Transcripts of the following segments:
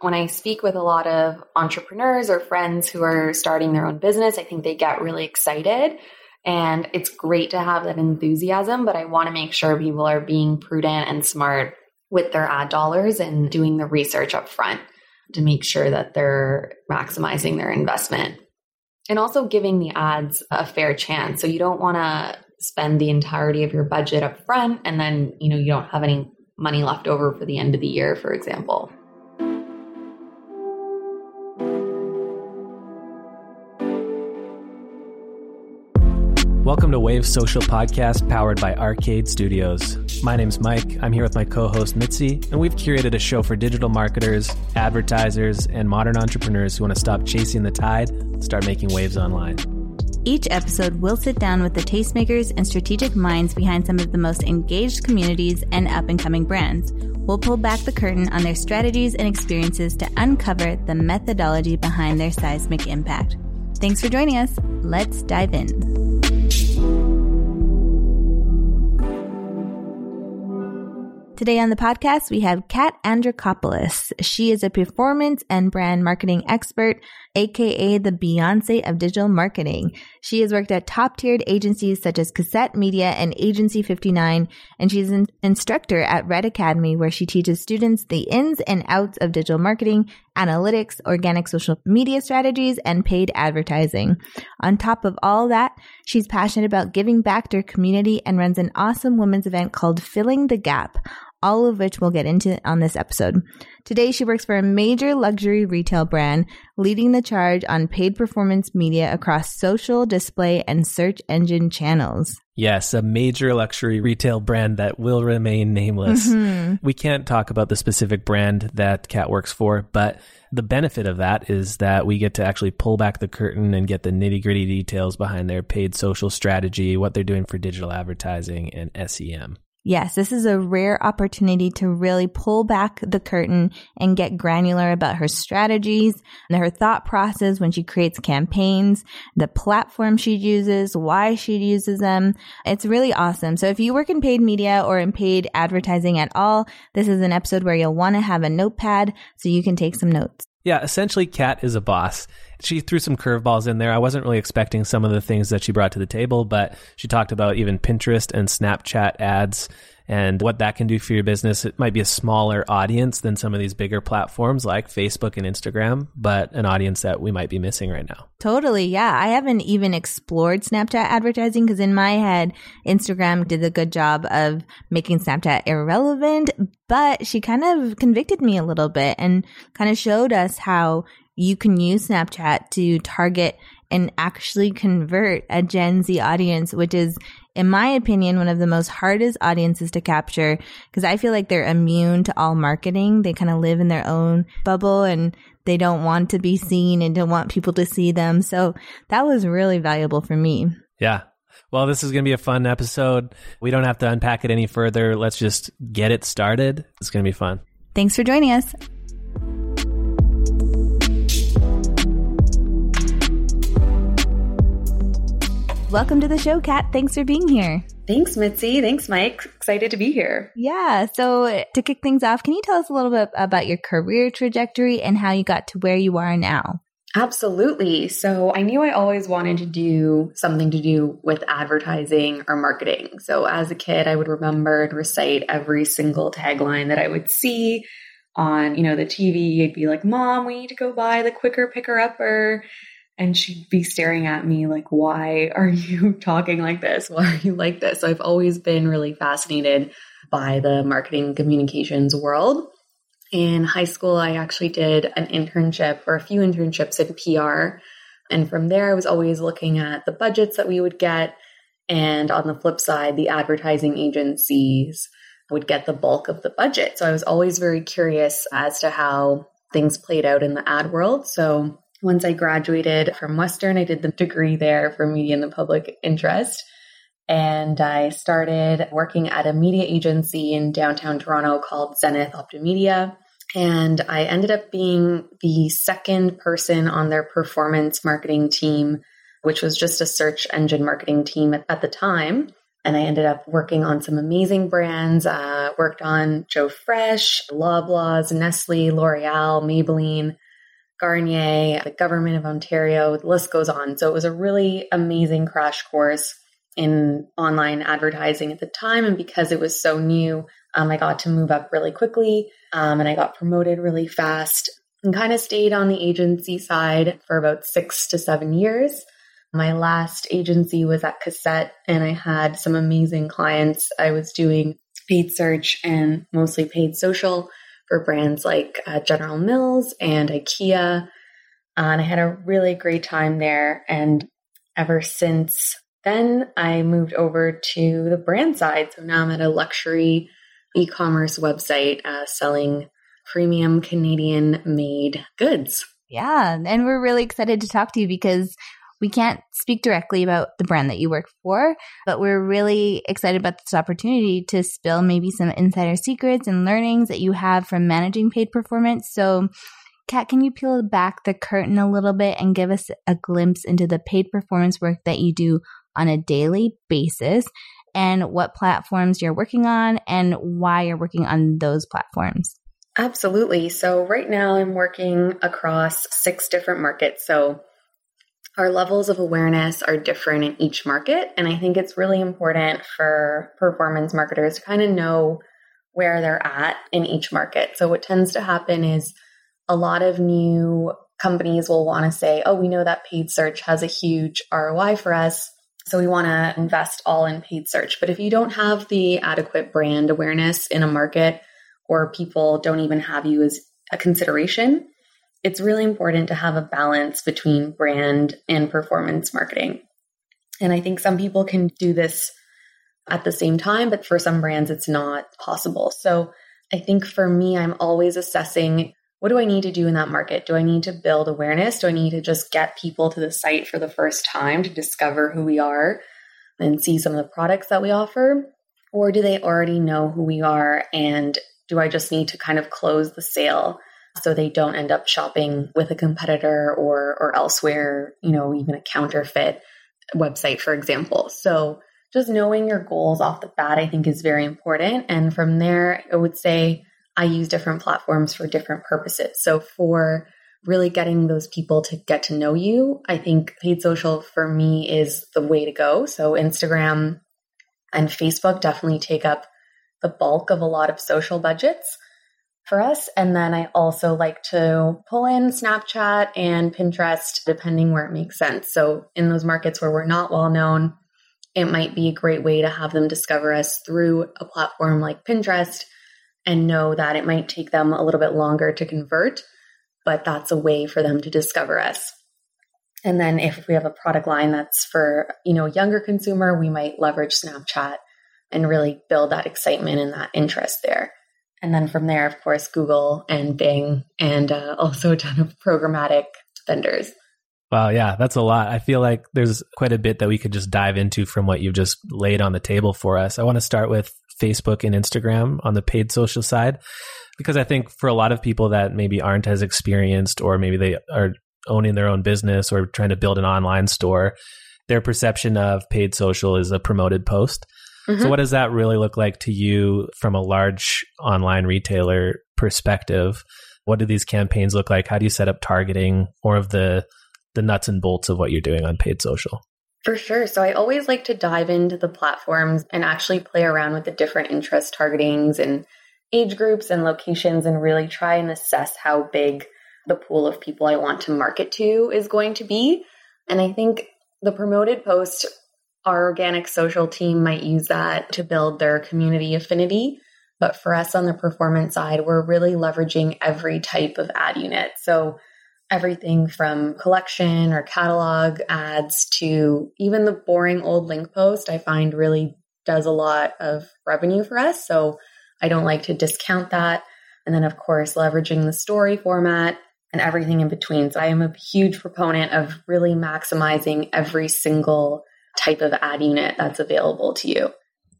When I speak with a lot of entrepreneurs or friends who are starting their own business, I think they get really excited. And it's great to have that enthusiasm, but I want to make sure people are being prudent and smart with their ad dollars and doing the research up front to make sure that they're maximizing their investment. And also giving the ads a fair chance. So you don't want to spend the entirety of your budget up front and then, you know, you don't have any money left over for the end of the year, for example. Welcome to Wave Social Podcast powered by Arcade Studios. My name's Mike. I'm here with my co host Mitzi, and we've curated a show for digital marketers, advertisers, and modern entrepreneurs who want to stop chasing the tide start making waves online. Each episode, we'll sit down with the tastemakers and strategic minds behind some of the most engaged communities and up and coming brands. We'll pull back the curtain on their strategies and experiences to uncover the methodology behind their seismic impact. Thanks for joining us. Let's dive in. Today on the podcast, we have Kat Andrikopoulos. She is a performance and brand marketing expert, aka the Beyonce of digital marketing. She has worked at top tiered agencies such as Cassette Media and Agency 59, and she's an instructor at Red Academy where she teaches students the ins and outs of digital marketing, analytics, organic social media strategies, and paid advertising. On top of all that, she's passionate about giving back to her community and runs an awesome women's event called Filling the Gap all of which we'll get into on this episode. Today, she works for a major luxury retail brand, leading the charge on paid performance media across social, display, and search engine channels. Yes, a major luxury retail brand that will remain nameless. Mm-hmm. We can't talk about the specific brand that Kat works for, but the benefit of that is that we get to actually pull back the curtain and get the nitty gritty details behind their paid social strategy, what they're doing for digital advertising and SEM. Yes, this is a rare opportunity to really pull back the curtain and get granular about her strategies and her thought process when she creates campaigns, the platform she uses, why she uses them. It's really awesome. So if you work in paid media or in paid advertising at all, this is an episode where you'll want to have a notepad so you can take some notes. Yeah, essentially, Kat is a boss. She threw some curveballs in there. I wasn't really expecting some of the things that she brought to the table, but she talked about even Pinterest and Snapchat ads and what that can do for your business. It might be a smaller audience than some of these bigger platforms like Facebook and Instagram, but an audience that we might be missing right now. Totally. Yeah. I haven't even explored Snapchat advertising because in my head, Instagram did a good job of making Snapchat irrelevant, but she kind of convicted me a little bit and kind of showed us how you can use Snapchat to target and actually convert a Gen Z audience, which is, in my opinion, one of the most hardest audiences to capture because I feel like they're immune to all marketing. They kind of live in their own bubble and they don't want to be seen and don't want people to see them. So that was really valuable for me. Yeah. Well, this is going to be a fun episode. We don't have to unpack it any further. Let's just get it started. It's going to be fun. Thanks for joining us. Welcome to the show, Kat. Thanks for being here. Thanks, Mitzi. Thanks, Mike. Excited to be here. Yeah. So, to kick things off, can you tell us a little bit about your career trajectory and how you got to where you are now? Absolutely. So, I knew I always wanted to do something to do with advertising or marketing. So, as a kid, I would remember and recite every single tagline that I would see on, you know, the TV. I'd be like, "Mom, we need to go buy the quicker picker upper." And she'd be staring at me like, why are you talking like this? Why are you like this? So I've always been really fascinated by the marketing communications world. In high school, I actually did an internship or a few internships in PR. And from there, I was always looking at the budgets that we would get. And on the flip side, the advertising agencies would get the bulk of the budget. So I was always very curious as to how things played out in the ad world. So once I graduated from Western, I did the degree there for media and the public interest. And I started working at a media agency in downtown Toronto called Zenith Optimedia. And I ended up being the second person on their performance marketing team, which was just a search engine marketing team at, at the time. And I ended up working on some amazing brands. Uh, worked on Joe Fresh, Loblaws, Nestle, L'Oreal, Maybelline, Garnier, the government of Ontario. The list goes on. So it was a really amazing crash course in online advertising at the time. And because it was so new, um, I got to move up really quickly um, and I got promoted really fast and kind of stayed on the agency side for about six to seven years. My last agency was at Cassette, and I had some amazing clients. I was doing paid search and mostly paid social for brands like uh, General Mills and IKEA. Uh, and I had a really great time there. And ever since then, I moved over to the brand side. So now I'm at a luxury e commerce website uh, selling premium Canadian made goods. Yeah. And we're really excited to talk to you because we can't speak directly about the brand that you work for, but we're really excited about this opportunity to spill maybe some insider secrets and learnings that you have from managing paid performance. So, Kat, can you peel back the curtain a little bit and give us a glimpse into the paid performance work that you do on a daily basis and what platforms you're working on and why you're working on those platforms? Absolutely. So, right now I'm working across six different markets. So, our levels of awareness are different in each market. And I think it's really important for performance marketers to kind of know where they're at in each market. So, what tends to happen is a lot of new companies will want to say, oh, we know that paid search has a huge ROI for us. So, we want to invest all in paid search. But if you don't have the adequate brand awareness in a market, or people don't even have you as a consideration, it's really important to have a balance between brand and performance marketing. And I think some people can do this at the same time, but for some brands, it's not possible. So I think for me, I'm always assessing what do I need to do in that market? Do I need to build awareness? Do I need to just get people to the site for the first time to discover who we are and see some of the products that we offer? Or do they already know who we are? And do I just need to kind of close the sale so they don't end up shopping with a competitor or or elsewhere, you know, even a counterfeit website, for example. So just knowing your goals off the bat, I think is very important. And from there, I would say I use different platforms for different purposes. So for really getting those people to get to know you, I think paid social for me is the way to go. So Instagram and Facebook definitely take up the bulk of a lot of social budgets for us. And then I also like to pull in Snapchat and Pinterest depending where it makes sense. So in those markets where we're not well known, it might be a great way to have them discover us through a platform like Pinterest and know that it might take them a little bit longer to convert, but that's a way for them to discover us. And then if we have a product line that's for, you know, younger consumer, we might leverage Snapchat and really build that excitement and that interest there. And then from there, of course, Google and Bing, and uh, also a ton of programmatic vendors. Wow, yeah, that's a lot. I feel like there's quite a bit that we could just dive into from what you've just laid on the table for us. I want to start with Facebook and Instagram on the paid social side, because I think for a lot of people that maybe aren't as experienced, or maybe they are owning their own business or trying to build an online store, their perception of paid social is a promoted post. Mm-hmm. So, what does that really look like to you from a large online retailer perspective? What do these campaigns look like? How do you set up targeting? More of the the nuts and bolts of what you're doing on paid social. For sure. So I always like to dive into the platforms and actually play around with the different interest targetings and age groups and locations and really try and assess how big the pool of people I want to market to is going to be. And I think the promoted post our organic social team might use that to build their community affinity. But for us on the performance side, we're really leveraging every type of ad unit. So everything from collection or catalog ads to even the boring old link post, I find really does a lot of revenue for us. So I don't like to discount that. And then, of course, leveraging the story format and everything in between. So I am a huge proponent of really maximizing every single type of ad unit that's available to you.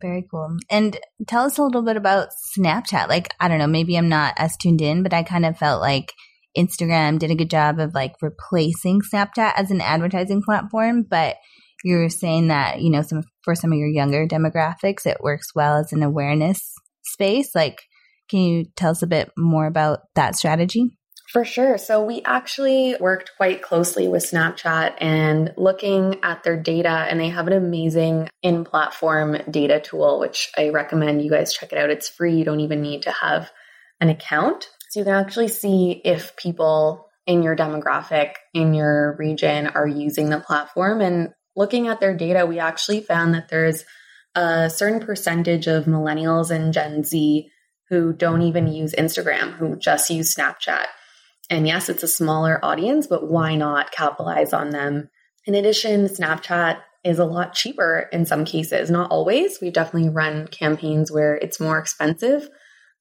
Very cool. And tell us a little bit about Snapchat. Like, I don't know, maybe I'm not as tuned in, but I kind of felt like Instagram did a good job of like replacing Snapchat as an advertising platform. But you're saying that, you know, some for some of your younger demographics, it works well as an awareness space. Like, can you tell us a bit more about that strategy? For sure. So we actually worked quite closely with Snapchat and looking at their data, and they have an amazing in platform data tool, which I recommend you guys check it out. It's free, you don't even need to have an account. So you can actually see if people in your demographic, in your region, are using the platform. And looking at their data, we actually found that there's a certain percentage of millennials and Gen Z who don't even use Instagram, who just use Snapchat. And yes, it's a smaller audience, but why not capitalize on them? In addition, Snapchat is a lot cheaper in some cases, not always. We've definitely run campaigns where it's more expensive.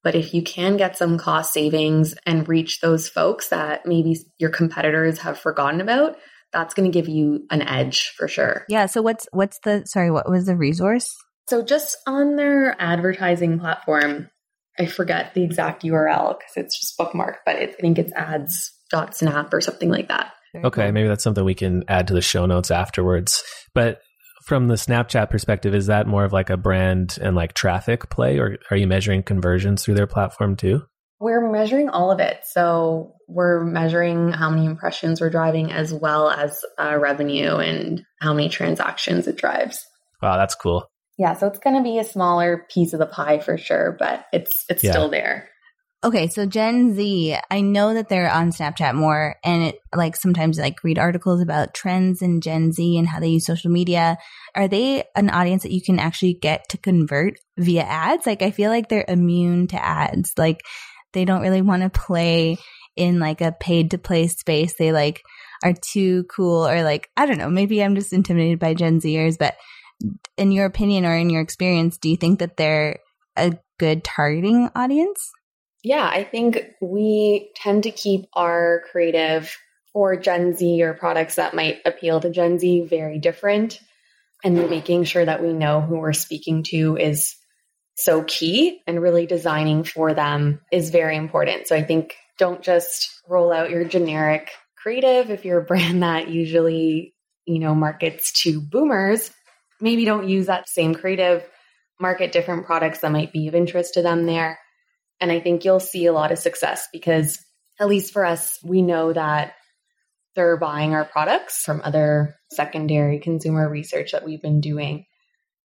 But if you can get some cost savings and reach those folks that maybe your competitors have forgotten about, that's going to give you an edge for sure. Yeah. So what's what's the sorry, what was the resource? So just on their advertising platform, I forget the exact URL because it's just bookmarked, but it, I think it's ads.snap or something like that. Okay, maybe that's something we can add to the show notes afterwards. But from the Snapchat perspective, is that more of like a brand and like traffic play, or are you measuring conversions through their platform too? We're measuring all of it. So we're measuring how many impressions we're driving as well as uh, revenue and how many transactions it drives. Wow, that's cool. Yeah, so it's going to be a smaller piece of the pie for sure, but it's it's yeah. still there. Okay, so Gen Z, I know that they're on Snapchat more and it like sometimes like read articles about trends in Gen Z and how they use social media. Are they an audience that you can actually get to convert via ads? Like I feel like they're immune to ads. Like they don't really want to play in like a paid to play space. They like are too cool or like I don't know, maybe I'm just intimidated by Gen Zers, but in your opinion or in your experience, do you think that they're a good targeting audience? Yeah, I think we tend to keep our creative for Gen Z or products that might appeal to Gen Z very different. And making sure that we know who we're speaking to is so key and really designing for them is very important. So I think don't just roll out your generic creative if you're a brand that usually, you know, markets to boomers maybe don't use that same creative, market different products that might be of interest to them there. And I think you'll see a lot of success because, at least for us, we know that they're buying our products from other secondary consumer research that we've been doing.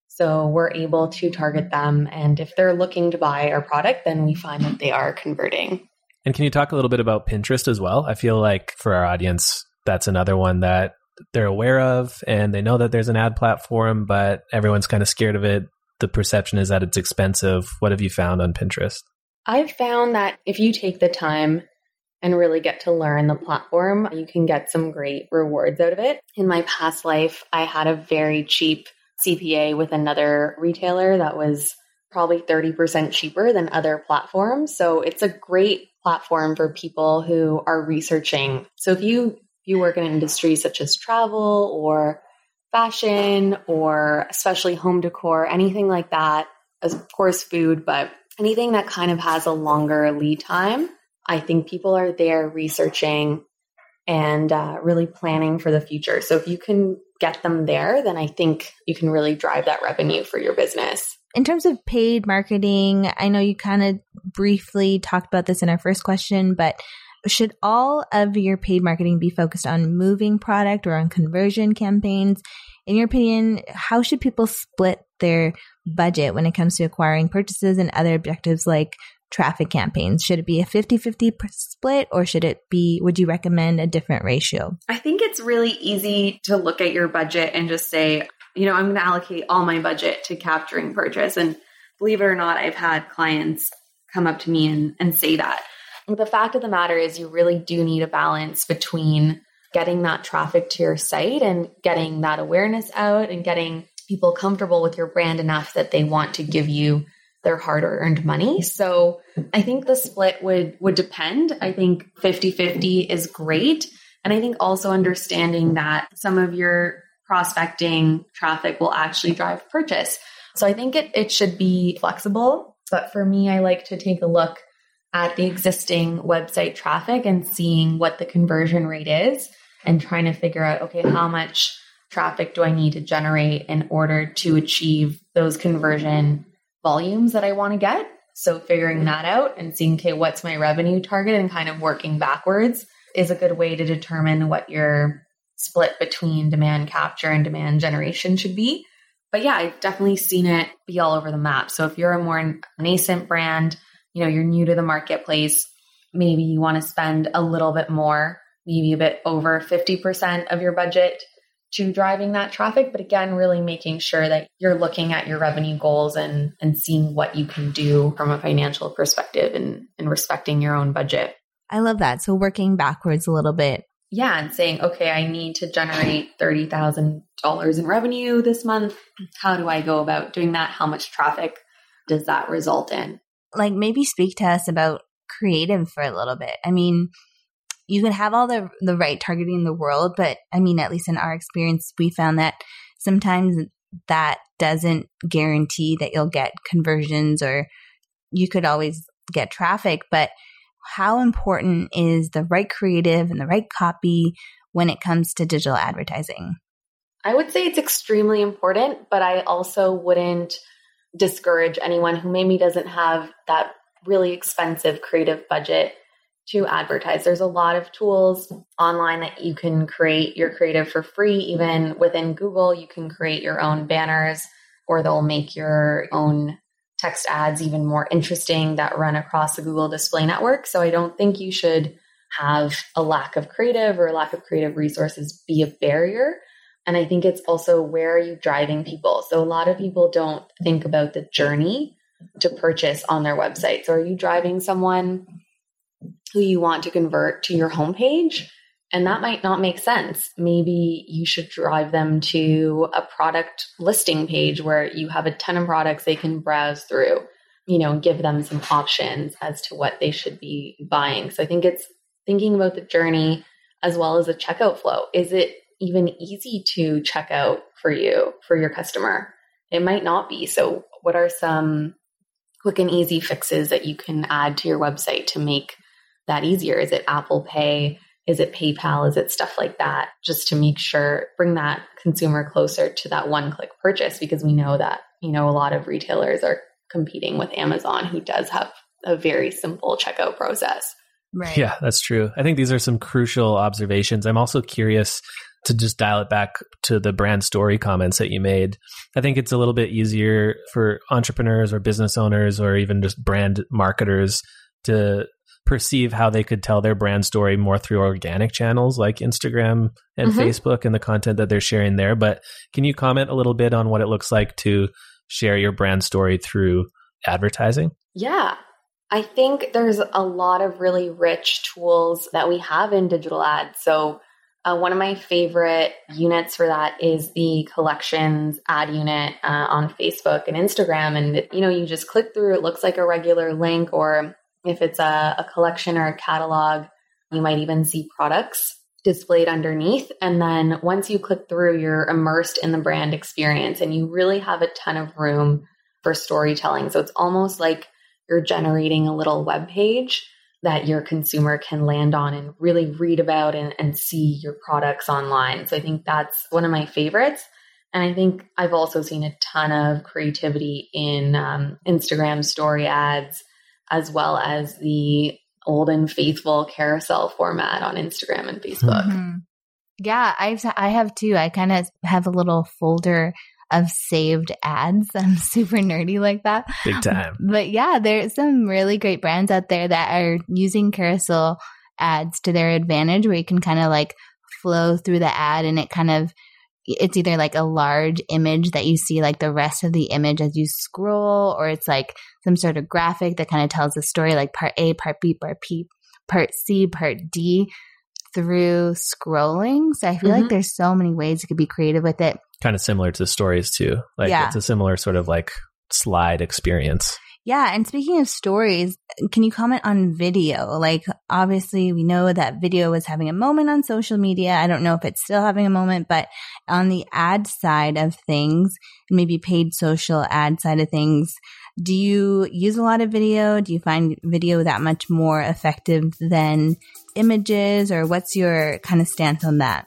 So we're able to target them. And if they're looking to buy our product, then we find that they are converting. And can you talk a little bit about Pinterest as well? I feel like for our audience, that's another one that they're aware of and they know that there's an ad platform, but everyone's kind of scared of it. The perception is that it's expensive. What have you found on Pinterest? I've found that if you take the time and really get to learn the platform, you can get some great rewards out of it. In my past life, I had a very cheap CPA with another retailer that was probably 30% cheaper than other platforms. So it's a great platform for people who are researching. So if you you work in industries such as travel or fashion or especially home decor, anything like that, of course food, but anything that kind of has a longer lead time, I think people are there researching and uh, really planning for the future. So if you can get them there, then I think you can really drive that revenue for your business. In terms of paid marketing, I know you kind of briefly talked about this in our first question, but should all of your paid marketing be focused on moving product or on conversion campaigns? In your opinion, how should people split their budget when it comes to acquiring purchases and other objectives like traffic campaigns? Should it be a 50 50 split or should it be, would you recommend a different ratio? I think it's really easy to look at your budget and just say, you know, I'm going to allocate all my budget to capturing purchase. And believe it or not, I've had clients come up to me and, and say that. The fact of the matter is, you really do need a balance between getting that traffic to your site and getting that awareness out and getting people comfortable with your brand enough that they want to give you their hard earned money. So I think the split would would depend. I think 50-50 is great. And I think also understanding that some of your prospecting traffic will actually drive purchase. So I think it, it should be flexible. But for me, I like to take a look at the existing website traffic and seeing what the conversion rate is and trying to figure out, okay, how much traffic do I need to generate in order to achieve those conversion volumes that I want to get? So figuring that out and seeing, okay, what's my revenue target and kind of working backwards is a good way to determine what your split between demand capture and demand generation should be. But yeah, I've definitely seen it be all over the map. So if you're a more nascent brand, you know, you're new to the marketplace, maybe you want to spend a little bit more, maybe a bit over 50% of your budget to driving that traffic. But again, really making sure that you're looking at your revenue goals and, and seeing what you can do from a financial perspective and, and respecting your own budget. I love that. So working backwards a little bit. Yeah, and saying, okay, I need to generate $30,000 in revenue this month. How do I go about doing that? How much traffic does that result in? Like maybe speak to us about creative for a little bit. I mean, you can have all the the right targeting in the world, but I mean, at least in our experience, we found that sometimes that doesn't guarantee that you'll get conversions or you could always get traffic, but how important is the right creative and the right copy when it comes to digital advertising? I would say it's extremely important, but I also wouldn't discourage anyone who maybe doesn't have that really expensive creative budget to advertise. There's a lot of tools online that you can create your creative for free. Even within Google, you can create your own banners or they'll make your own text ads even more interesting that run across the Google display network. So I don't think you should have a lack of creative or a lack of creative resources be a barrier. And I think it's also where are you driving people? So a lot of people don't think about the journey to purchase on their website. So are you driving someone who you want to convert to your homepage. And that might not make sense. Maybe you should drive them to a product listing page where you have a ton of products they can browse through, you know, give them some options as to what they should be buying. So I think it's thinking about the journey as well as the checkout flow. Is it even easy to check out for you, for your customer? It might not be. So, what are some quick and easy fixes that you can add to your website to make that easier? Is it Apple Pay? Is it PayPal? Is it stuff like that? Just to make sure, bring that consumer closer to that one click purchase because we know that, you know, a lot of retailers are competing with Amazon, who does have a very simple checkout process. Right. Yeah, that's true. I think these are some crucial observations. I'm also curious to just dial it back to the brand story comments that you made. I think it's a little bit easier for entrepreneurs or business owners or even just brand marketers to perceive how they could tell their brand story more through organic channels like Instagram and mm-hmm. Facebook and the content that they're sharing there. But can you comment a little bit on what it looks like to share your brand story through advertising? Yeah. I think there's a lot of really rich tools that we have in digital ads. So, uh, one of my favorite units for that is the collections ad unit uh, on Facebook and Instagram. And, you know, you just click through, it looks like a regular link or if it's a, a collection or a catalog, you might even see products displayed underneath. And then once you click through, you're immersed in the brand experience and you really have a ton of room for storytelling. So it's almost like you're generating a little web page that your consumer can land on and really read about and, and see your products online. So I think that's one of my favorites. And I think I've also seen a ton of creativity in um, Instagram story ads as well as the old and faithful carousel format on Instagram and Facebook. Mm-hmm. Yeah, I've I have too. I kind of have a little folder of saved ads. I'm super nerdy like that. Big time. But yeah, there's some really great brands out there that are using carousel ads to their advantage where you can kind of like flow through the ad and it kind of it's either like a large image that you see like the rest of the image as you scroll, or it's like some sort of graphic that kind of tells the story, like part A, part B, part P, part C, part D through scrolling. So I feel mm-hmm. like there's so many ways you could be creative with it. Kind of similar to stories too. Like yeah. it's a similar sort of like slide experience. Yeah. And speaking of stories, can you comment on video? Like, obviously, we know that video was having a moment on social media. I don't know if it's still having a moment, but on the ad side of things, maybe paid social ad side of things, do you use a lot of video? Do you find video that much more effective than images? Or what's your kind of stance on that?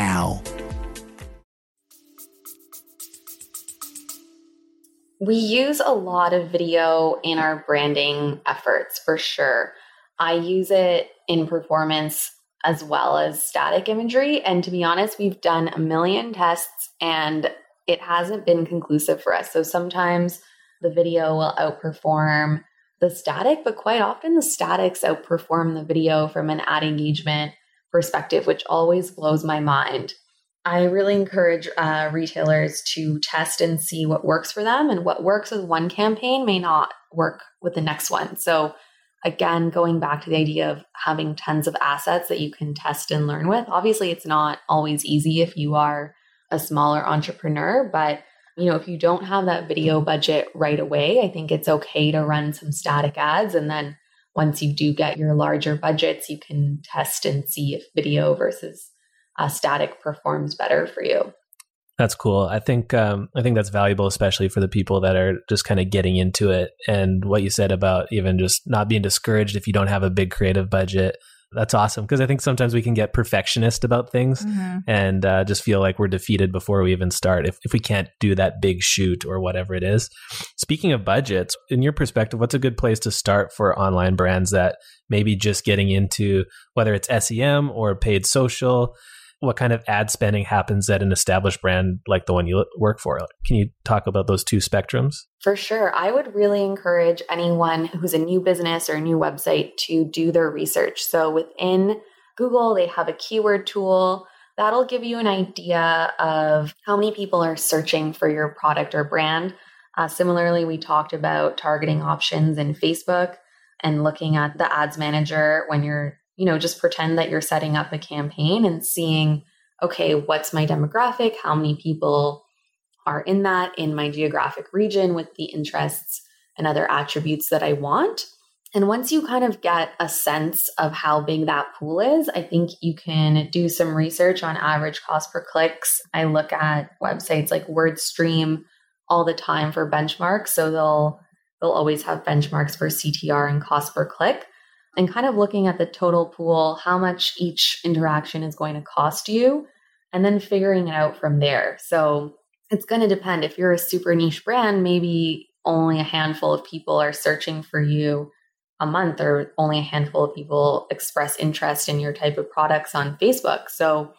now. We use a lot of video in our branding efforts for sure. I use it in performance as well as static imagery. And to be honest, we've done a million tests and it hasn't been conclusive for us. So sometimes the video will outperform the static, but quite often the statics outperform the video from an ad engagement perspective, which always blows my mind. I really encourage uh, retailers to test and see what works for them, and what works with one campaign may not work with the next one. So, again, going back to the idea of having tons of assets that you can test and learn with. Obviously, it's not always easy if you are a smaller entrepreneur, but you know, if you don't have that video budget right away, I think it's okay to run some static ads and then once you do get your larger budgets, you can test and see if video versus uh, static performs better for you. That's cool. I think um, I think that's valuable, especially for the people that are just kind of getting into it. And what you said about even just not being discouraged if you don't have a big creative budget that's awesome because I think sometimes we can get perfectionist about things mm-hmm. and uh, just feel like we're defeated before we even start if, if we can't do that big shoot or whatever it is. Speaking of budgets, in your perspective, what's a good place to start for online brands that maybe just getting into whether it's SEM or paid social? What kind of ad spending happens at an established brand like the one you work for. Can you talk about those two spectrums? For sure. I would really encourage anyone who's a new business or a new website to do their research. So within Google, they have a keyword tool that'll give you an idea of how many people are searching for your product or brand. Uh, similarly, we talked about targeting options in Facebook and looking at the ads manager when you're you know, just pretend that you're setting up a campaign and seeing, okay, what's my demographic? How many people are in that in my geographic region with the interests and other attributes that I want? And once you kind of get a sense of how big that pool is, I think you can do some research on average cost per clicks. I look at websites like WordStream all the time for benchmarks. So they'll they'll always have benchmarks for CTR and cost per click and kind of looking at the total pool, how much each interaction is going to cost you, and then figuring it out from there. So it's going to depend. If you're a super niche brand, maybe only a handful of people are searching for you a month, or only a handful of people express interest in your type of products on Facebook. So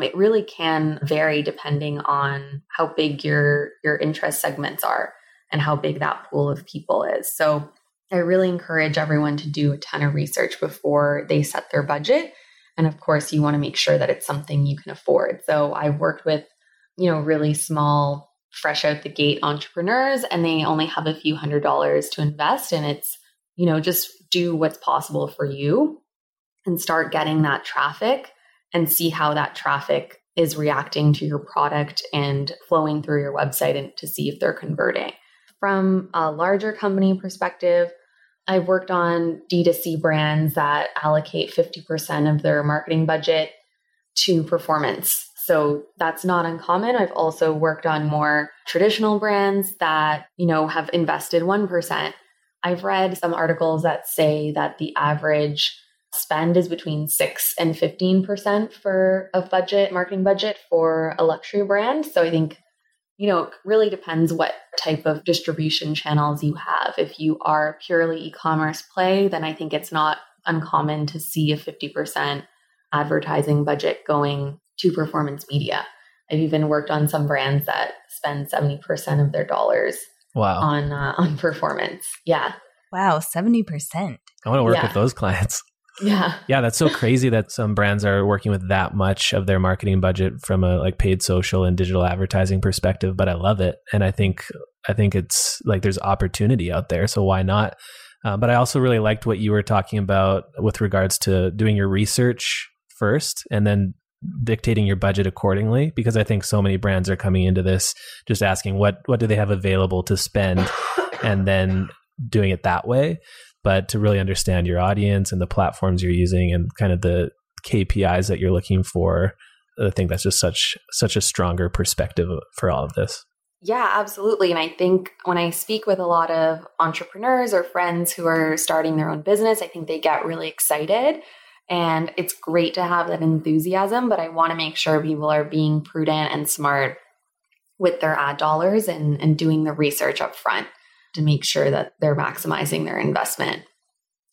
it really can vary depending on how big your your interest segments are and how big that pool of people is. So I really encourage everyone to do a ton of research before they set their budget. And of course, you want to make sure that it's something you can afford. So I've worked with, you know, really small, fresh out the gate entrepreneurs, and they only have a few hundred dollars to invest. And it's, you know, just do what's possible for you and start getting that traffic and see how that traffic is reacting to your product and flowing through your website and to see if they're converting. From a larger company perspective, I've worked on D2C brands that allocate 50% of their marketing budget to performance. So that's not uncommon. I've also worked on more traditional brands that, you know, have invested 1%. I've read some articles that say that the average spend is between 6 and 15% for a budget, marketing budget for a luxury brand. So I think you know, it really depends what type of distribution channels you have. If you are purely e commerce play, then I think it's not uncommon to see a 50% advertising budget going to performance media. I've even worked on some brands that spend 70% of their dollars wow. on uh, on performance. Yeah. Wow, 70%. I want to work yeah. with those clients. Yeah. Yeah, that's so crazy that some brands are working with that much of their marketing budget from a like paid social and digital advertising perspective, but I love it. And I think I think it's like there's opportunity out there, so why not? Uh, but I also really liked what you were talking about with regards to doing your research first and then dictating your budget accordingly because I think so many brands are coming into this just asking what what do they have available to spend and then doing it that way but to really understand your audience and the platforms you're using and kind of the KPIs that you're looking for I think that's just such such a stronger perspective for all of this. Yeah, absolutely. And I think when I speak with a lot of entrepreneurs or friends who are starting their own business, I think they get really excited. And it's great to have that enthusiasm, but I want to make sure people are being prudent and smart with their ad dollars and, and doing the research up front to make sure that they're maximizing their investment.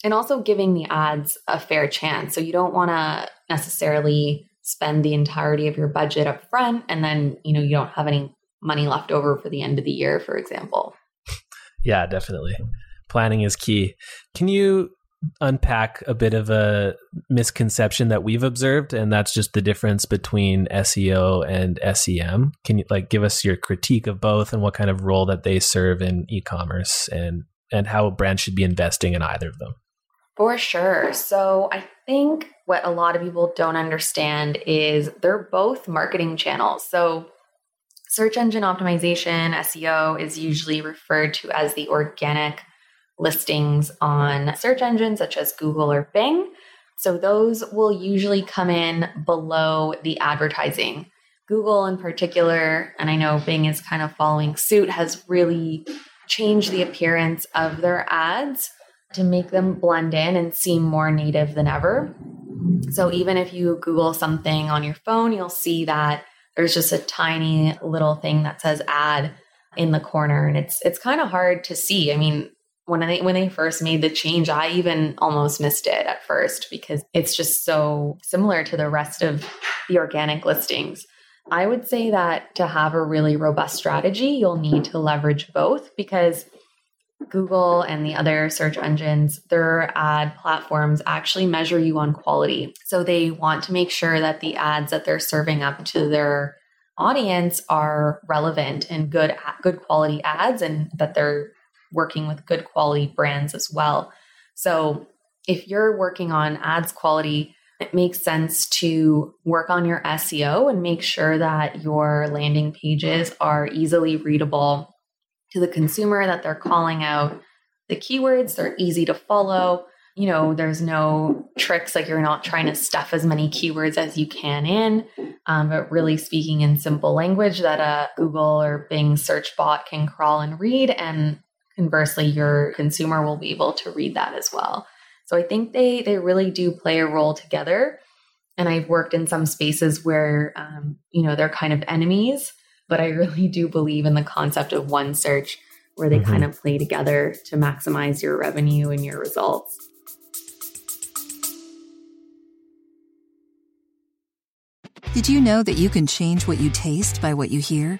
And also giving the ads a fair chance. So you don't want to necessarily spend the entirety of your budget up front and then, you know, you don't have any money left over for the end of the year, for example. Yeah, definitely. Planning is key. Can you unpack a bit of a misconception that we've observed and that's just the difference between SEO and SEM. Can you like give us your critique of both and what kind of role that they serve in e-commerce and and how a brand should be investing in either of them? For sure. So I think what a lot of people don't understand is they're both marketing channels. So search engine optimization, SEO, is usually referred to as the organic listings on search engines such as Google or Bing. So those will usually come in below the advertising. Google, in particular, and I know Bing is kind of following suit, has really changed the appearance of their ads to make them blend in and seem more native than ever. So even if you Google something on your phone, you'll see that there's just a tiny little thing that says ad in the corner and it's it's kind of hard to see. I mean, when they when they first made the change, I even almost missed it at first because it's just so similar to the rest of the organic listings. I would say that to have a really robust strategy, you'll need to leverage both because Google and the other search engines, their ad platforms actually measure you on quality. So they want to make sure that the ads that they're serving up to their audience are relevant and good good quality ads and that they're working with good quality brands as well. So if you're working on ads quality, it makes sense to work on your SEO and make sure that your landing pages are easily readable to the consumer that they're calling out the keywords. They're easy to follow. You know, there's no tricks like you're not trying to stuff as many keywords as you can in, um, but really speaking in simple language that a Google or Bing search bot can crawl and read. And conversely, your consumer will be able to read that as well. So I think they they really do play a role together. And I've worked in some spaces where um, you know they're kind of enemies but I really do believe in the concept of one search where they mm-hmm. kind of play together to maximize your revenue and your results. Did you know that you can change what you taste by what you hear?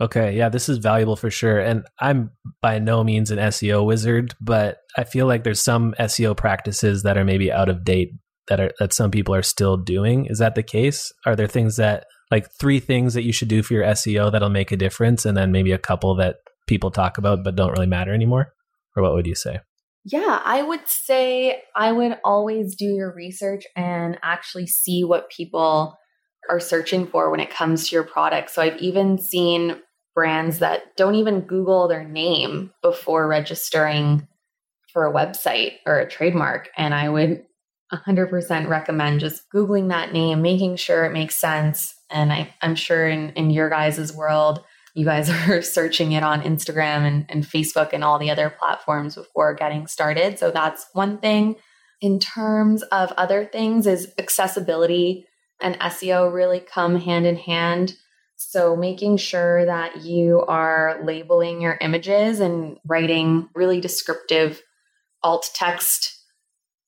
Okay, yeah, this is valuable for sure. And I'm by no means an SEO wizard, but I feel like there's some SEO practices that are maybe out of date that are that some people are still doing. Is that the case? Are there things that like three things that you should do for your SEO that'll make a difference and then maybe a couple that people talk about but don't really matter anymore? Or what would you say? Yeah, I would say I would always do your research and actually see what people are searching for when it comes to your product. So I've even seen brands that don't even Google their name before registering for a website or a trademark. And I would 100% recommend just Googling that name, making sure it makes sense. And I, am sure in, in your guys' world, you guys are searching it on Instagram and, and Facebook and all the other platforms before getting started. So that's one thing. In terms of other things, is accessibility and SEO really come hand in hand. So, making sure that you are labeling your images and writing really descriptive alt text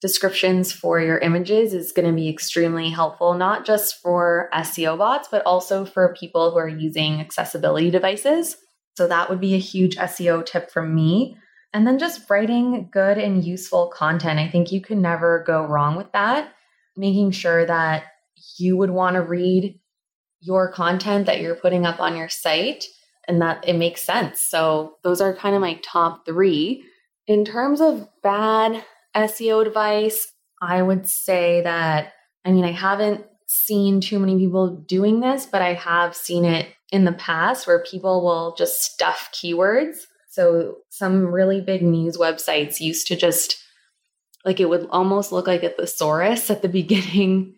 descriptions for your images is going to be extremely helpful, not just for SEO bots, but also for people who are using accessibility devices. So that would be a huge SEO tip from me. And then just writing good and useful content. I think you can never go wrong with that. Making sure that you would want to read your content that you're putting up on your site and that it makes sense. So those are kind of my top three. In terms of bad SEO advice, I would say that, I mean, I haven't seen too many people doing this, but I have seen it in the past where people will just stuff keywords. So some really big news websites used to just like it would almost look like a thesaurus at the beginning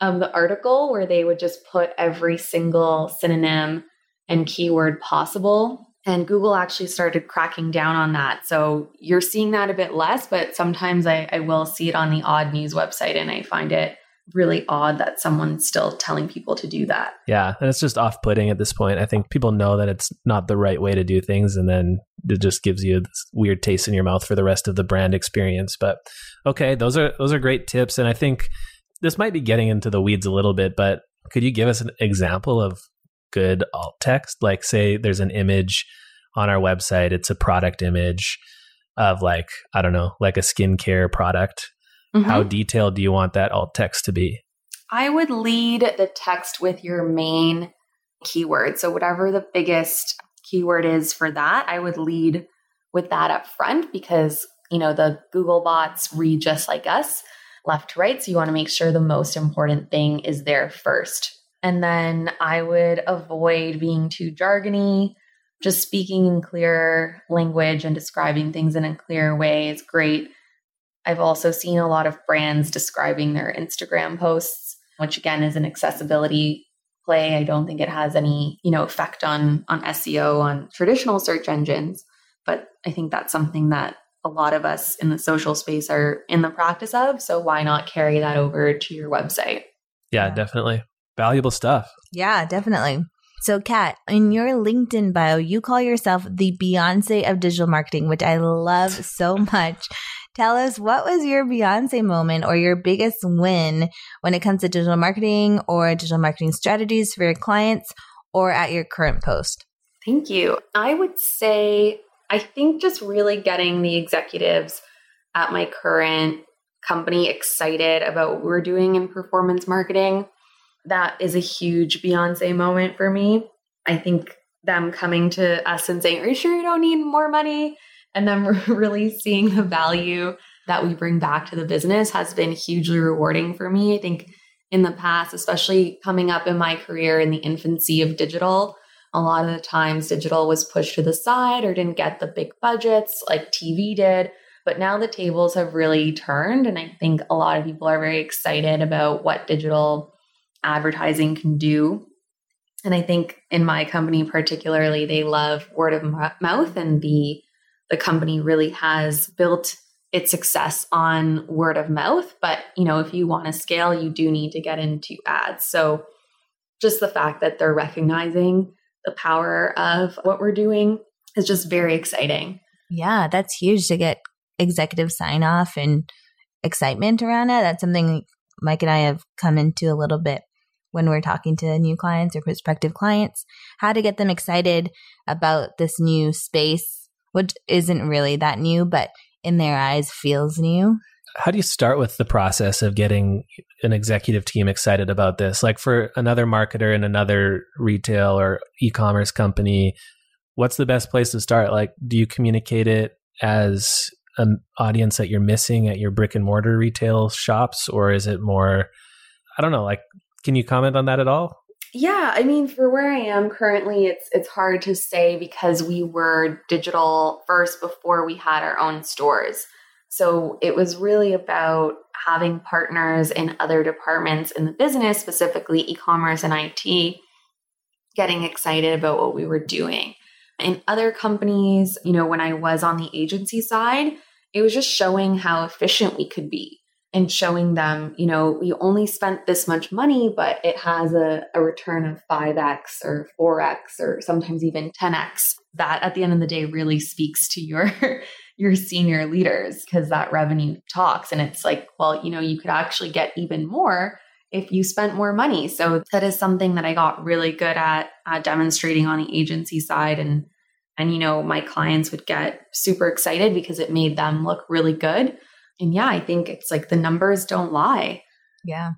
of the article where they would just put every single synonym and keyword possible. And Google actually started cracking down on that. So you're seeing that a bit less, but sometimes I, I will see it on the odd news website and I find it really odd that someone's still telling people to do that. Yeah, and it's just off-putting at this point. I think people know that it's not the right way to do things and then it just gives you this weird taste in your mouth for the rest of the brand experience. But okay, those are those are great tips and I think this might be getting into the weeds a little bit, but could you give us an example of good alt text? Like say there's an image on our website, it's a product image of like, I don't know, like a skincare product Mm-hmm. How detailed do you want that alt text to be? I would lead the text with your main keyword. So, whatever the biggest keyword is for that, I would lead with that up front because, you know, the Google bots read just like us, left to right. So, you want to make sure the most important thing is there first. And then I would avoid being too jargony. Just speaking in clear language and describing things in a clear way is great. I've also seen a lot of brands describing their Instagram posts, which again is an accessibility play. I don't think it has any, you know, effect on on SEO on traditional search engines, but I think that's something that a lot of us in the social space are in the practice of, so why not carry that over to your website? Yeah, definitely. Valuable stuff. Yeah, definitely. So, Kat, in your LinkedIn bio, you call yourself the Beyonce of digital marketing, which I love so much. Tell us what was your Beyonce moment or your biggest win when it comes to digital marketing or digital marketing strategies for your clients or at your current post? Thank you. I would say, I think just really getting the executives at my current company excited about what we're doing in performance marketing. That is a huge Beyonce moment for me. I think them coming to us and saying, Are you sure you don't need more money? and then really seeing the value that we bring back to the business has been hugely rewarding for me. I think in the past, especially coming up in my career in the infancy of digital, a lot of the times digital was pushed to the side or didn't get the big budgets like TV did. But now the tables have really turned. And I think a lot of people are very excited about what digital advertising can do. And I think in my company, particularly, they love word of mouth and the the company really has built its success on word of mouth. But, you know, if you want to scale, you do need to get into ads. So just the fact that they're recognizing the power of what we're doing is just very exciting. Yeah, that's huge to get executive sign off and excitement around it. That's something Mike and I have come into a little bit when we're talking to new clients or prospective clients, how to get them excited about this new space which isn't really that new, but in their eyes feels new. How do you start with the process of getting an executive team excited about this? Like for another marketer in another retail or e commerce company, what's the best place to start? Like, do you communicate it as an audience that you're missing at your brick and mortar retail shops, or is it more, I don't know, like, can you comment on that at all? Yeah, I mean, for where I am currently, it's it's hard to say because we were digital first before we had our own stores. So it was really about having partners in other departments in the business, specifically e-commerce and IT, getting excited about what we were doing. In other companies, you know, when I was on the agency side, it was just showing how efficient we could be and showing them, you know, we only spent this much money, but it has a, a return of 5x or 4x or sometimes even 10x. That at the end of the day really speaks to your your senior leaders because that revenue talks. And it's like, well, you know, you could actually get even more if you spent more money. So that is something that I got really good at uh, demonstrating on the agency side and and you know my clients would get super excited because it made them look really good. And yeah, I think it's like the numbers don't lie. Yeah.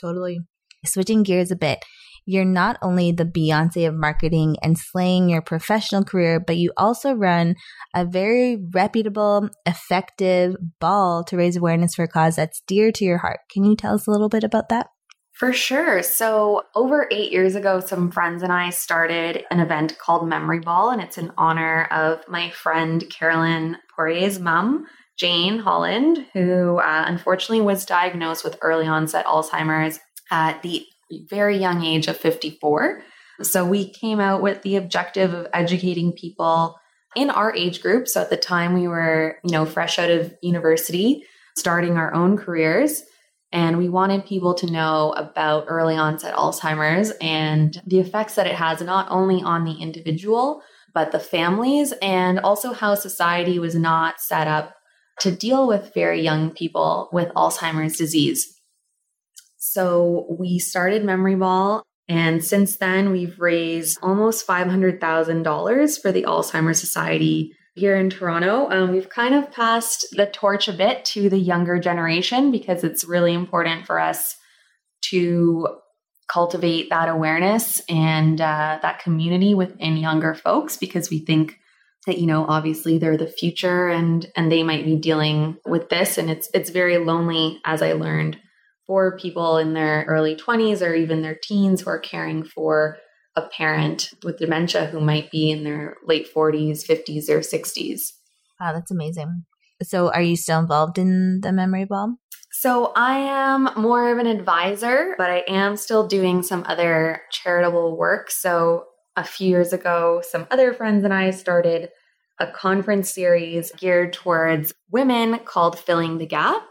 Totally. Switching gears a bit. You're not only the Beyonce of marketing and slaying your professional career, but you also run a very reputable, effective ball to raise awareness for a cause that's dear to your heart. Can you tell us a little bit about that? For sure. So, over eight years ago, some friends and I started an event called Memory Ball, and it's in honor of my friend Carolyn Poirier's mom, Jane Holland, who uh, unfortunately was diagnosed with early onset Alzheimer's at the very young age of 54. So, we came out with the objective of educating people in our age group. So, at the time, we were, you know, fresh out of university, starting our own careers and we wanted people to know about early onset Alzheimer's and the effects that it has not only on the individual, but the families, and also how society was not set up to deal with very young people with Alzheimer's disease. So we started Memory Ball. And since then, we've raised almost $500,000 for the Alzheimer's Society here in Toronto. Um, we've kind of passed the torch a bit to the younger generation because it's really important for us to cultivate that awareness and uh, that community within younger folks because we think that you know obviously they're the future and and they might be dealing with this and it's it's very lonely as i learned for people in their early 20s or even their teens who are caring for a parent with dementia who might be in their late 40s, 50s, or 60s. Wow, that's amazing. So, are you still involved in the memory ball? So, I am more of an advisor, but I am still doing some other charitable work. So, a few years ago, some other friends and I started a conference series geared towards women called Filling the Gap.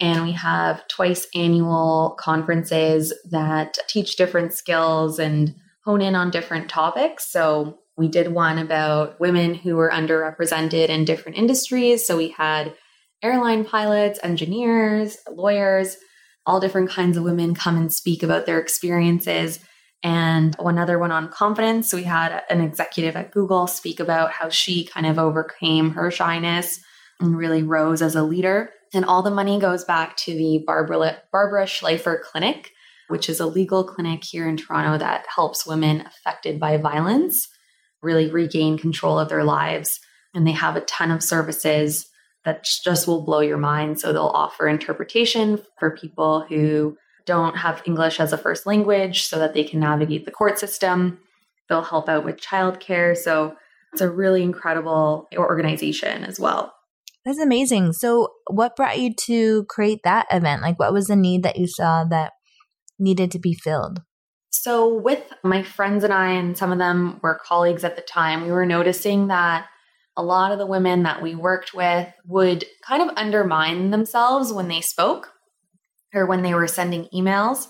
And we have twice annual conferences that teach different skills and hone in on different topics. So we did one about women who were underrepresented in different industries. So we had airline pilots, engineers, lawyers, all different kinds of women come and speak about their experiences. And another one on confidence. We had an executive at Google speak about how she kind of overcame her shyness and really rose as a leader. And all the money goes back to the Barbara, Barbara Schlifer Clinic, which is a legal clinic here in Toronto that helps women affected by violence really regain control of their lives. And they have a ton of services that just will blow your mind. So they'll offer interpretation for people who don't have English as a first language so that they can navigate the court system. They'll help out with childcare. So it's a really incredible organization as well. That's amazing. So, what brought you to create that event? Like, what was the need that you saw that needed to be filled? So, with my friends and I, and some of them were colleagues at the time, we were noticing that a lot of the women that we worked with would kind of undermine themselves when they spoke or when they were sending emails.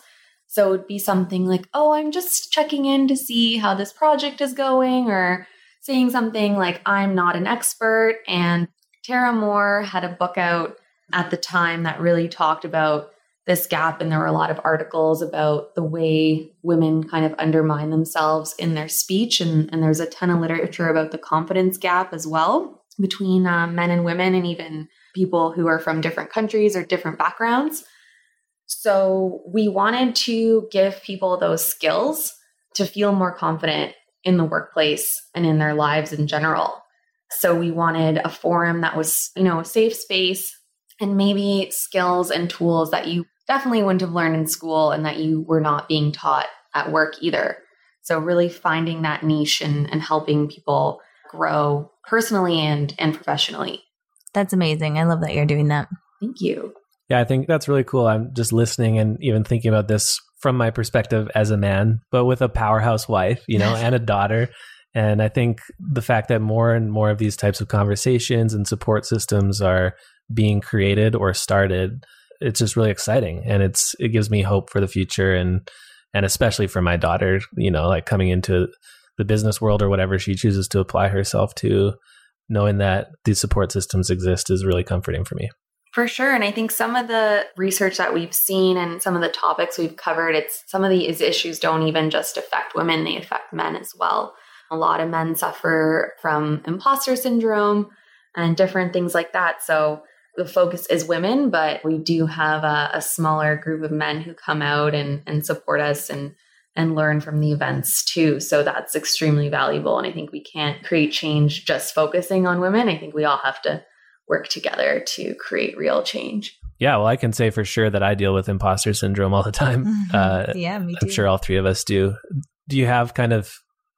So, it would be something like, oh, I'm just checking in to see how this project is going, or saying something like, I'm not an expert. And Tara Mohr had a book out at the time that really talked about this gap and there were a lot of articles about the way women kind of undermine themselves in their speech and, and there's a ton of literature about the confidence gap as well between um, men and women and even people who are from different countries or different backgrounds. So we wanted to give people those skills to feel more confident in the workplace and in their lives in general so we wanted a forum that was you know a safe space and maybe skills and tools that you definitely wouldn't have learned in school and that you were not being taught at work either. So really finding that niche and, and helping people grow personally and and professionally. That's amazing. I love that you're doing that. Thank you. Yeah, I think that's really cool. I'm just listening and even thinking about this from my perspective as a man, but with a powerhouse wife, you know, and a daughter. And I think the fact that more and more of these types of conversations and support systems are being created or started it's just really exciting and it's it gives me hope for the future and and especially for my daughter you know like coming into the business world or whatever she chooses to apply herself to knowing that these support systems exist is really comforting for me. For sure. And I think some of the research that we've seen and some of the topics we've covered, it's some of these issues don't even just affect women, they affect men as well. A lot of men suffer from imposter syndrome and different things like that. So the focus is women, but we do have a, a smaller group of men who come out and, and support us and and learn from the events too. So that's extremely valuable. And I think we can't create change just focusing on women. I think we all have to work together to create real change. Yeah, well, I can say for sure that I deal with imposter syndrome all the time. Mm-hmm. Uh, yeah, me too. I'm sure all three of us do. Do you have kind of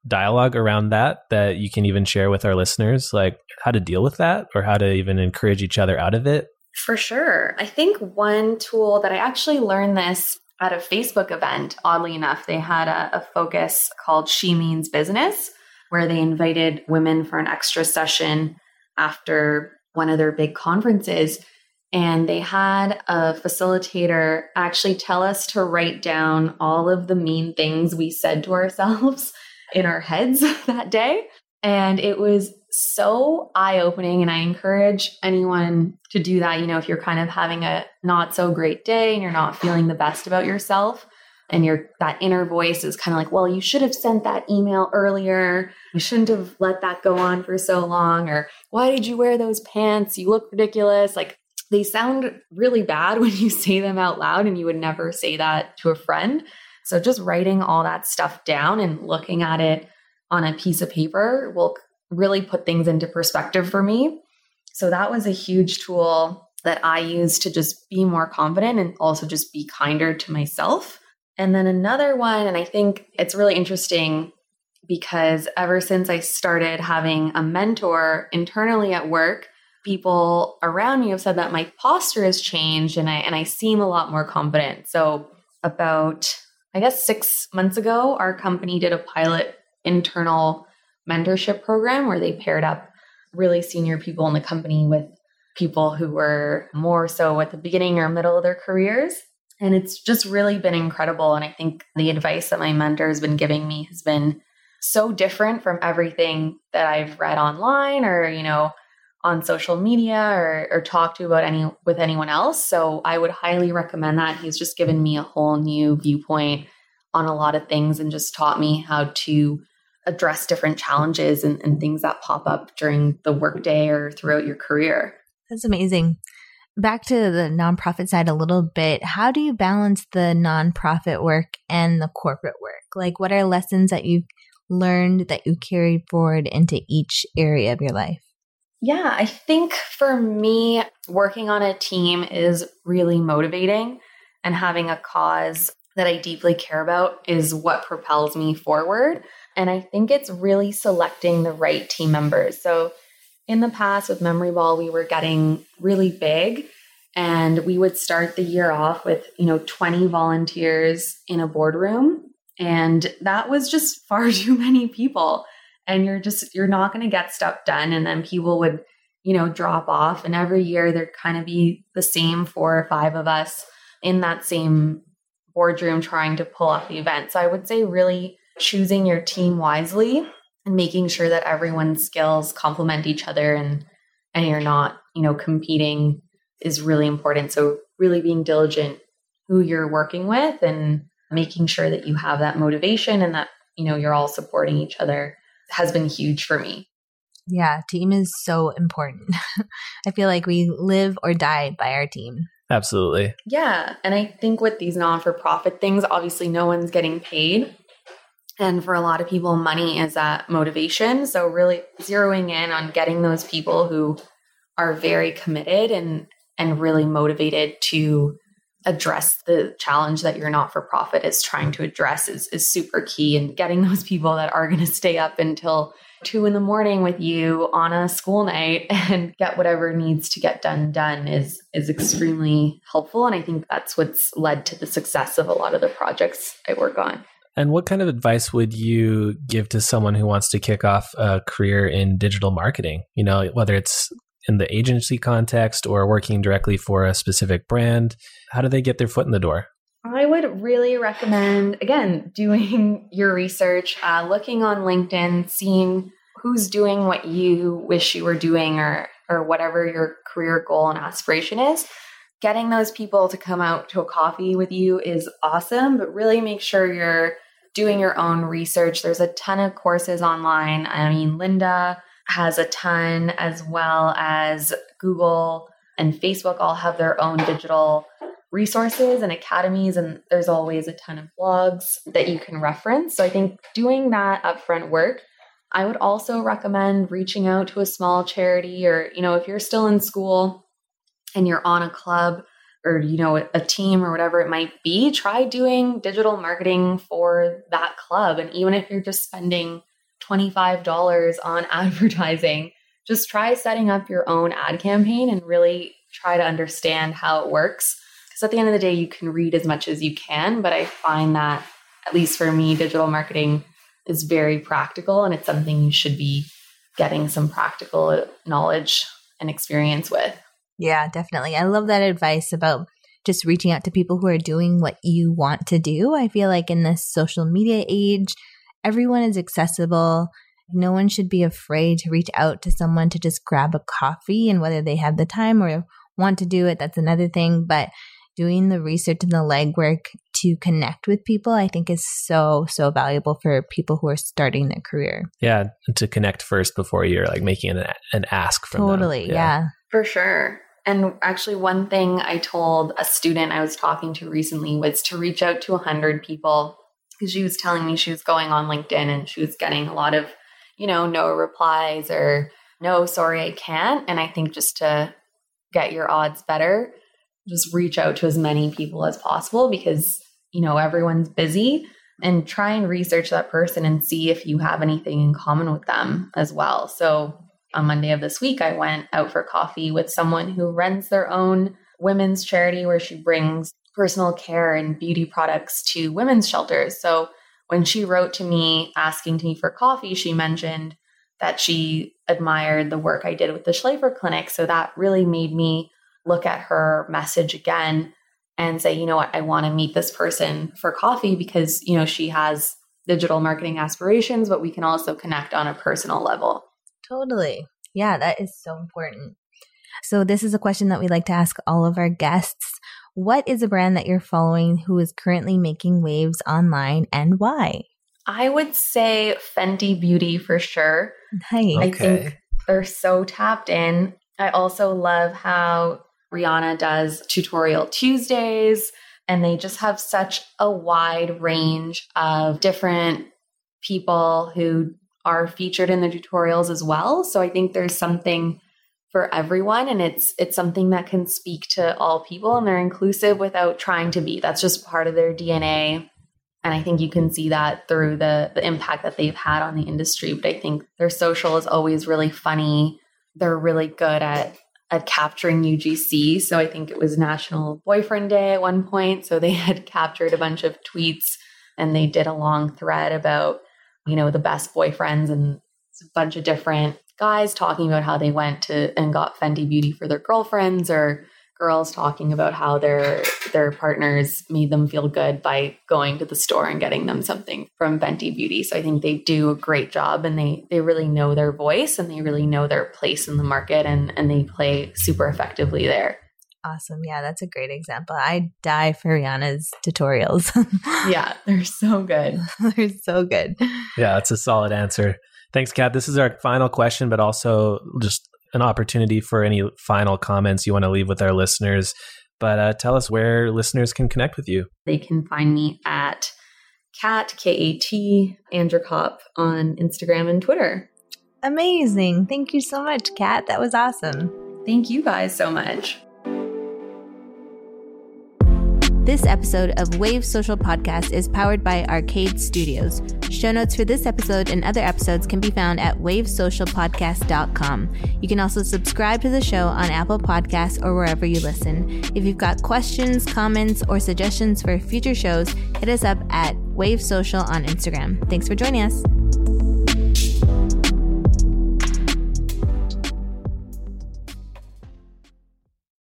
dialogue around that that you can even share with our listeners, like how to deal with that or how to even encourage each other out of it? For sure. I think one tool that I actually learned this at a Facebook event, oddly enough, they had a, a focus called She Means Business, where they invited women for an extra session after one of their big conferences. And they had a facilitator actually tell us to write down all of the mean things we said to ourselves in our heads that day. And it was so eye opening. And I encourage anyone to do that. You know, if you're kind of having a not so great day and you're not feeling the best about yourself, and your that inner voice is kind of like, well, you should have sent that email earlier. You shouldn't have let that go on for so long. Or why did you wear those pants? You look ridiculous. Like they sound really bad when you say them out loud, and you would never say that to a friend. So just writing all that stuff down and looking at it on a piece of paper will really put things into perspective for me. So that was a huge tool that I use to just be more confident and also just be kinder to myself. And then another one, and I think it's really interesting because ever since I started having a mentor internally at work, people around me have said that my posture has changed and I and I seem a lot more confident. So about I guess 6 months ago our company did a pilot internal mentorship program where they paired up really senior people in the company with people who were more so at the beginning or middle of their careers. And it's just really been incredible. And I think the advice that my mentor has been giving me has been so different from everything that I've read online or, you know, on social media or, or talked to about any with anyone else. So I would highly recommend that. He's just given me a whole new viewpoint on a lot of things and just taught me how to address different challenges and, and things that pop up during the workday or throughout your career. That's amazing. Back to the nonprofit side a little bit. How do you balance the nonprofit work and the corporate work? Like, what are lessons that you've learned that you carried forward into each area of your life? Yeah, I think for me, working on a team is really motivating, and having a cause that I deeply care about is what propels me forward. And I think it's really selecting the right team members. So in the past with Memory Ball, we were getting really big and we would start the year off with, you know, 20 volunteers in a boardroom. And that was just far too many people. And you're just, you're not going to get stuff done. And then people would, you know, drop off. And every year there'd kind of be the same four or five of us in that same boardroom trying to pull off the event. So I would say really choosing your team wisely and making sure that everyone's skills complement each other and and you're not, you know, competing is really important. So really being diligent who you're working with and making sure that you have that motivation and that, you know, you're all supporting each other has been huge for me. Yeah, team is so important. I feel like we live or die by our team. Absolutely. Yeah. And I think with these non for profit things, obviously no one's getting paid. And for a lot of people, money is that motivation. So, really zeroing in on getting those people who are very committed and, and really motivated to address the challenge that your not for profit is trying to address is, is super key. And getting those people that are going to stay up until two in the morning with you on a school night and get whatever needs to get done done is is extremely helpful and i think that's what's led to the success of a lot of the projects i work on and what kind of advice would you give to someone who wants to kick off a career in digital marketing? You know, whether it's in the agency context or working directly for a specific brand, how do they get their foot in the door? I would really recommend, again, doing your research, uh, looking on LinkedIn, seeing who's doing what you wish you were doing or or whatever your career goal and aspiration is. Getting those people to come out to a coffee with you is awesome, but really make sure you're doing your own research. There's a ton of courses online. I mean, Lynda has a ton, as well as Google and Facebook all have their own digital resources and academies, and there's always a ton of blogs that you can reference. So I think doing that upfront work. I would also recommend reaching out to a small charity, or, you know, if you're still in school and you're on a club, or you know a team or whatever it might be try doing digital marketing for that club and even if you're just spending $25 on advertising just try setting up your own ad campaign and really try to understand how it works because at the end of the day you can read as much as you can but i find that at least for me digital marketing is very practical and it's something you should be getting some practical knowledge and experience with yeah, definitely. I love that advice about just reaching out to people who are doing what you want to do. I feel like in this social media age, everyone is accessible. No one should be afraid to reach out to someone to just grab a coffee and whether they have the time or want to do it, that's another thing. But doing the research and the legwork to connect with people, I think is so, so valuable for people who are starting their career. Yeah. To connect first before you're like making an, an ask from Totally. Yeah. yeah. For sure. And actually, one thing I told a student I was talking to recently was to reach out to 100 people because she was telling me she was going on LinkedIn and she was getting a lot of, you know, no replies or no, sorry, I can't. And I think just to get your odds better, just reach out to as many people as possible because, you know, everyone's busy and try and research that person and see if you have anything in common with them as well. So on Monday of this week, I went out for coffee with someone who runs their own women's charity where she brings personal care and beauty products to women's shelters. So when she wrote to me asking me for coffee, she mentioned that she admired the work I did with the Schlifer Clinic. So that really made me look at her message again and say, you know what, I want to meet this person for coffee because, you know, she has digital marketing aspirations, but we can also connect on a personal level. Totally. Yeah, that is so important. So, this is a question that we like to ask all of our guests. What is a brand that you're following who is currently making waves online and why? I would say Fenty Beauty for sure. Nice. I think they're so tapped in. I also love how Rihanna does tutorial Tuesdays, and they just have such a wide range of different people who are featured in the tutorials as well. So I think there's something for everyone and it's it's something that can speak to all people and they're inclusive without trying to be. That's just part of their DNA. And I think you can see that through the the impact that they've had on the industry. But I think their social is always really funny. They're really good at at capturing UGC. So I think it was National Boyfriend Day at one point. So they had captured a bunch of tweets and they did a long thread about you know, the best boyfriends and a bunch of different guys talking about how they went to and got Fenty Beauty for their girlfriends or girls talking about how their their partners made them feel good by going to the store and getting them something from Fenty Beauty. So I think they do a great job and they they really know their voice and they really know their place in the market and and they play super effectively there. Awesome. Yeah, that's a great example. I die for Rihanna's tutorials. yeah, they're so good. they're so good. Yeah, that's a solid answer. Thanks, Kat. This is our final question, but also just an opportunity for any final comments you want to leave with our listeners. But uh, tell us where listeners can connect with you. They can find me at Kat, K A T, Andrikop on Instagram and Twitter. Amazing. Thank you so much, Kat. That was awesome. Thank you guys so much. This episode of Wave Social Podcast is powered by Arcade Studios. Show notes for this episode and other episodes can be found at wavesocialpodcast.com. You can also subscribe to the show on Apple Podcasts or wherever you listen. If you've got questions, comments, or suggestions for future shows, hit us up at Wave Social on Instagram. Thanks for joining us.